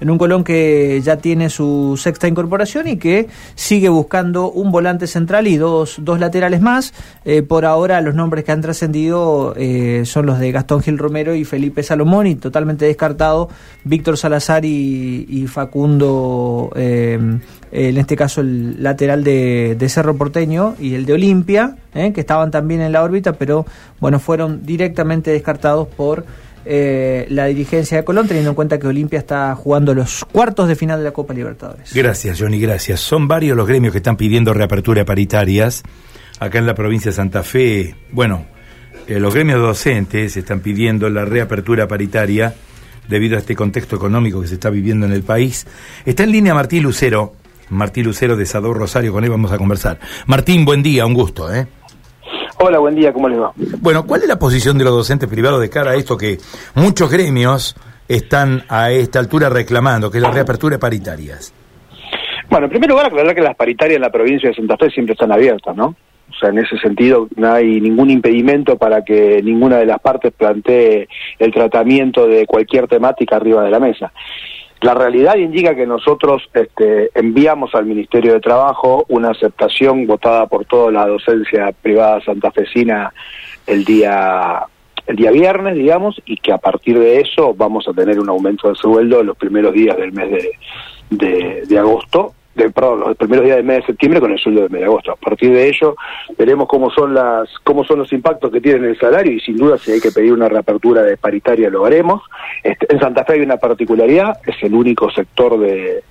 en un Colón que ya tiene su sexta incorporación y que sigue buscando un volante central y dos, dos laterales más. Eh, por ahora los nombres que han trascendido eh, son los de Gastón Gil Romero y Felipe Salomón y totalmente descartado Víctor Salazar y, Facundo, eh, en este caso el lateral de, de, Cerro Porteño y el de Olimpia, que estaban también en la órbita, pero bueno, fueron directamente descartados por... Eh, la dirigencia de Colón, teniendo en cuenta que Olimpia está jugando los cuartos de final de la Copa Libertadores. Gracias, Johnny, gracias. Son varios los gremios que están pidiendo reapertura paritarias. Acá en la provincia de Santa Fe, bueno, eh, los gremios docentes están pidiendo la reapertura paritaria debido a este contexto económico que se está viviendo en el país. Está en línea Martín Lucero, Martín Lucero de Sador Rosario, con él vamos a conversar. Martín, buen día, un gusto, ¿eh? Hola, buen día, ¿cómo les va? Bueno, ¿cuál es la posición de los docentes privados de cara a esto que muchos gremios están a esta altura reclamando, que es la reapertura de paritarias? Bueno, en primer lugar, aclarar que las paritarias en la provincia de Santa Fe siempre están abiertas, ¿no? O sea, en ese sentido no hay ningún impedimento para que ninguna de las partes plantee el tratamiento de cualquier temática arriba de la mesa. La realidad indica que nosotros este, enviamos al Ministerio de Trabajo una aceptación votada por toda la docencia privada santafesina el día el día viernes, digamos, y que a partir de eso vamos a tener un aumento de sueldo en los primeros días del mes de, de agosto de, perdón, los primeros días del mes de septiembre con el sueldo del mes de agosto. A partir de ello veremos cómo son las cómo son los impactos que tiene el salario y sin duda si hay que pedir una reapertura de paritaria lo haremos. Este, en Santa Fe hay una particularidad, es el único sector de,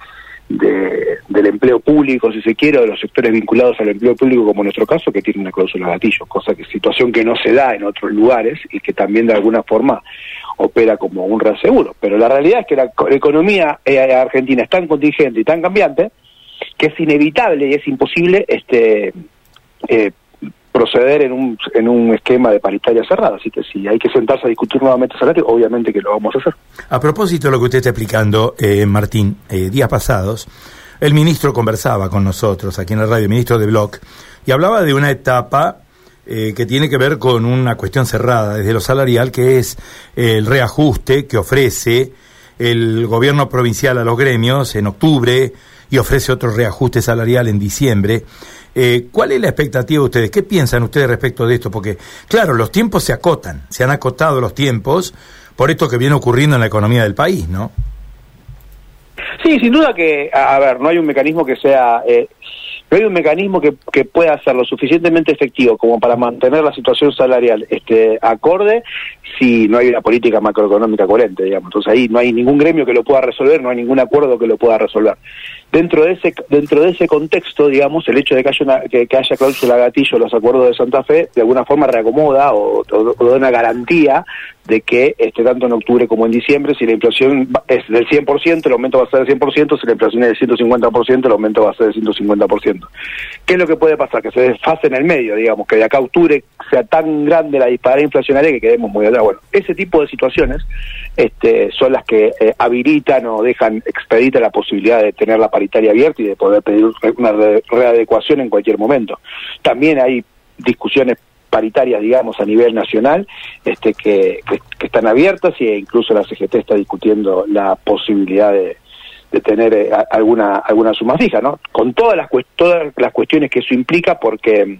de, del empleo público, si se quiere, de los sectores vinculados al empleo público, como en nuestro caso, que tiene una cláusula gatillo, cosa que situación que no se da en otros lugares y que también de alguna forma opera como un reaseguro. Pero la realidad es que la economía eh, argentina es tan contingente y tan cambiante que es inevitable y es imposible este eh, proceder en un, en un esquema de paritaria cerrada. Así que si hay que sentarse a discutir nuevamente salario, obviamente que lo vamos a hacer. A propósito de lo que usted está explicando, eh, Martín, eh, días pasados, el ministro conversaba con nosotros aquí en la radio, el ministro de Bloc, y hablaba de una etapa que tiene que ver con una cuestión cerrada desde lo salarial, que es el reajuste que ofrece el gobierno provincial a los gremios en octubre y ofrece otro reajuste salarial en diciembre. Eh, ¿Cuál es la expectativa de ustedes? ¿Qué piensan ustedes respecto de esto? Porque, claro, los tiempos se acotan, se han acotado los tiempos por esto que viene ocurriendo en la economía del país, ¿no? Sí, sin duda que, a, ver, no hay un mecanismo que sea, eh, no hay un mecanismo que, pueda ser lo suficientemente efectivo como para mantener la situación salarial este, acorde si no hay una política macroeconómica coherente, digamos. Entonces ahí no hay ningún gremio que lo pueda resolver, no hay ningún acuerdo que lo pueda resolver. Dentro de ese dentro de ese contexto, digamos, el hecho de que haya una, que, haya cláusula gatillo los acuerdos de Santa Fe de alguna forma reacomoda o, da una garantía de que este, tanto en octubre como en diciembre, si la inflación es del 100%, el aumento va a ser del 100%, si la inflación es del 150%, el aumento va a ser del 150%. ¿Qué es lo que puede pasar? Que se desfase en el medio, digamos, que de acá a octubre sea tan grande la disparada inflacionaria que quedemos muy atrás. Bueno, ese tipo de situaciones este, son las que eh, habilitan o dejan expedita la posibilidad de tener la paritaria abierta y de poder pedir una readecuación en cualquier momento. También hay discusiones paritarias, digamos, a nivel nacional, este, que, están abiertas e incluso la CGT está discutiendo la posibilidad de, tener eh, alguna alguna suma fija, ¿no? Con todas las todas las cuestiones que eso implica, porque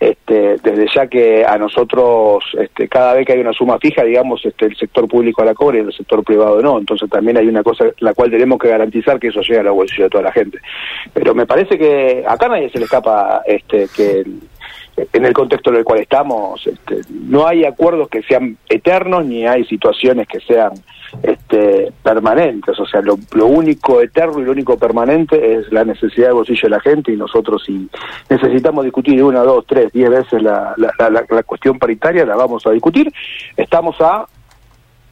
este, desde ya que a nosotros este, cada vez que hay una suma fija, digamos, este, el sector público la cobra y el sector privado no, entonces también hay una cosa la cual tenemos que garantizar que eso llegue a la bolsillo de toda la gente. Pero me parece que acá nadie se le escapa este, que en el contexto en el cual estamos, este, no hay acuerdos que sean eternos ni hay situaciones que sean este, permanentes. O sea, lo, único eterno y lo único permanente es la necesidad de bolsillo de la gente y nosotros si necesitamos discutir una, dos, tres, diez veces la, la, la, cuestión paritaria, la vamos a discutir. Estamos a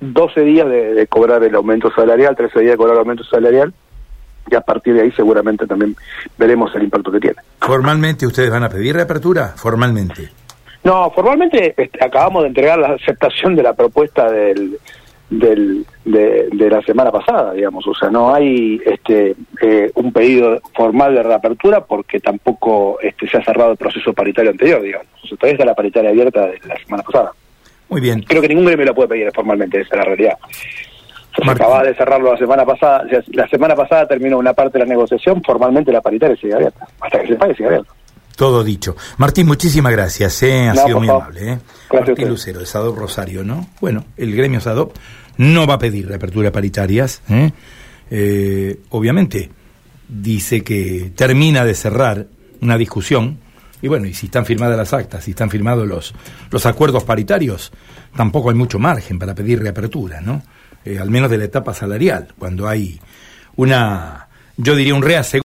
12 días de, de cobrar el aumento salarial, 13 días de cobrar el aumento salarial y a partir de ahí seguramente también veremos el impacto que tiene. ¿Formalmente ustedes van a pedir reapertura? Formalmente. No, formalmente este, acabamos de entregar la aceptación de la propuesta del, del, de, la semana pasada, digamos. O sea, no hay este, eh, un pedido formal de reapertura porque tampoco este, se ha cerrado el proceso paritario anterior, digamos. O sea, todavía está la paritaria abierta de la semana pasada. Muy bien. Creo que ningún gremio lo puede pedir formalmente, esa es la realidad. Se acaba de cerrarlo la semana pasada. La semana pasada terminó una parte de la negociación, formalmente la paritaria sigue abierta. Hasta que se pague sigue abierta. Todo dicho. Martín, muchísimas gracias, ¿eh? ha sido muy amable. ¿eh? Martín Lucero, de SADOP Rosario, ¿no? Bueno, el gremio SADOP no va a pedir reapertura paritarias. ¿eh? Eh, obviamente, dice que termina de cerrar una discusión. Y bueno, y si están firmadas las actas, si están firmados los, los acuerdos paritarios, tampoco hay mucho margen para pedir reapertura, ¿no? Eh, al menos de la etapa salarial, cuando hay una, yo diría un reaseguro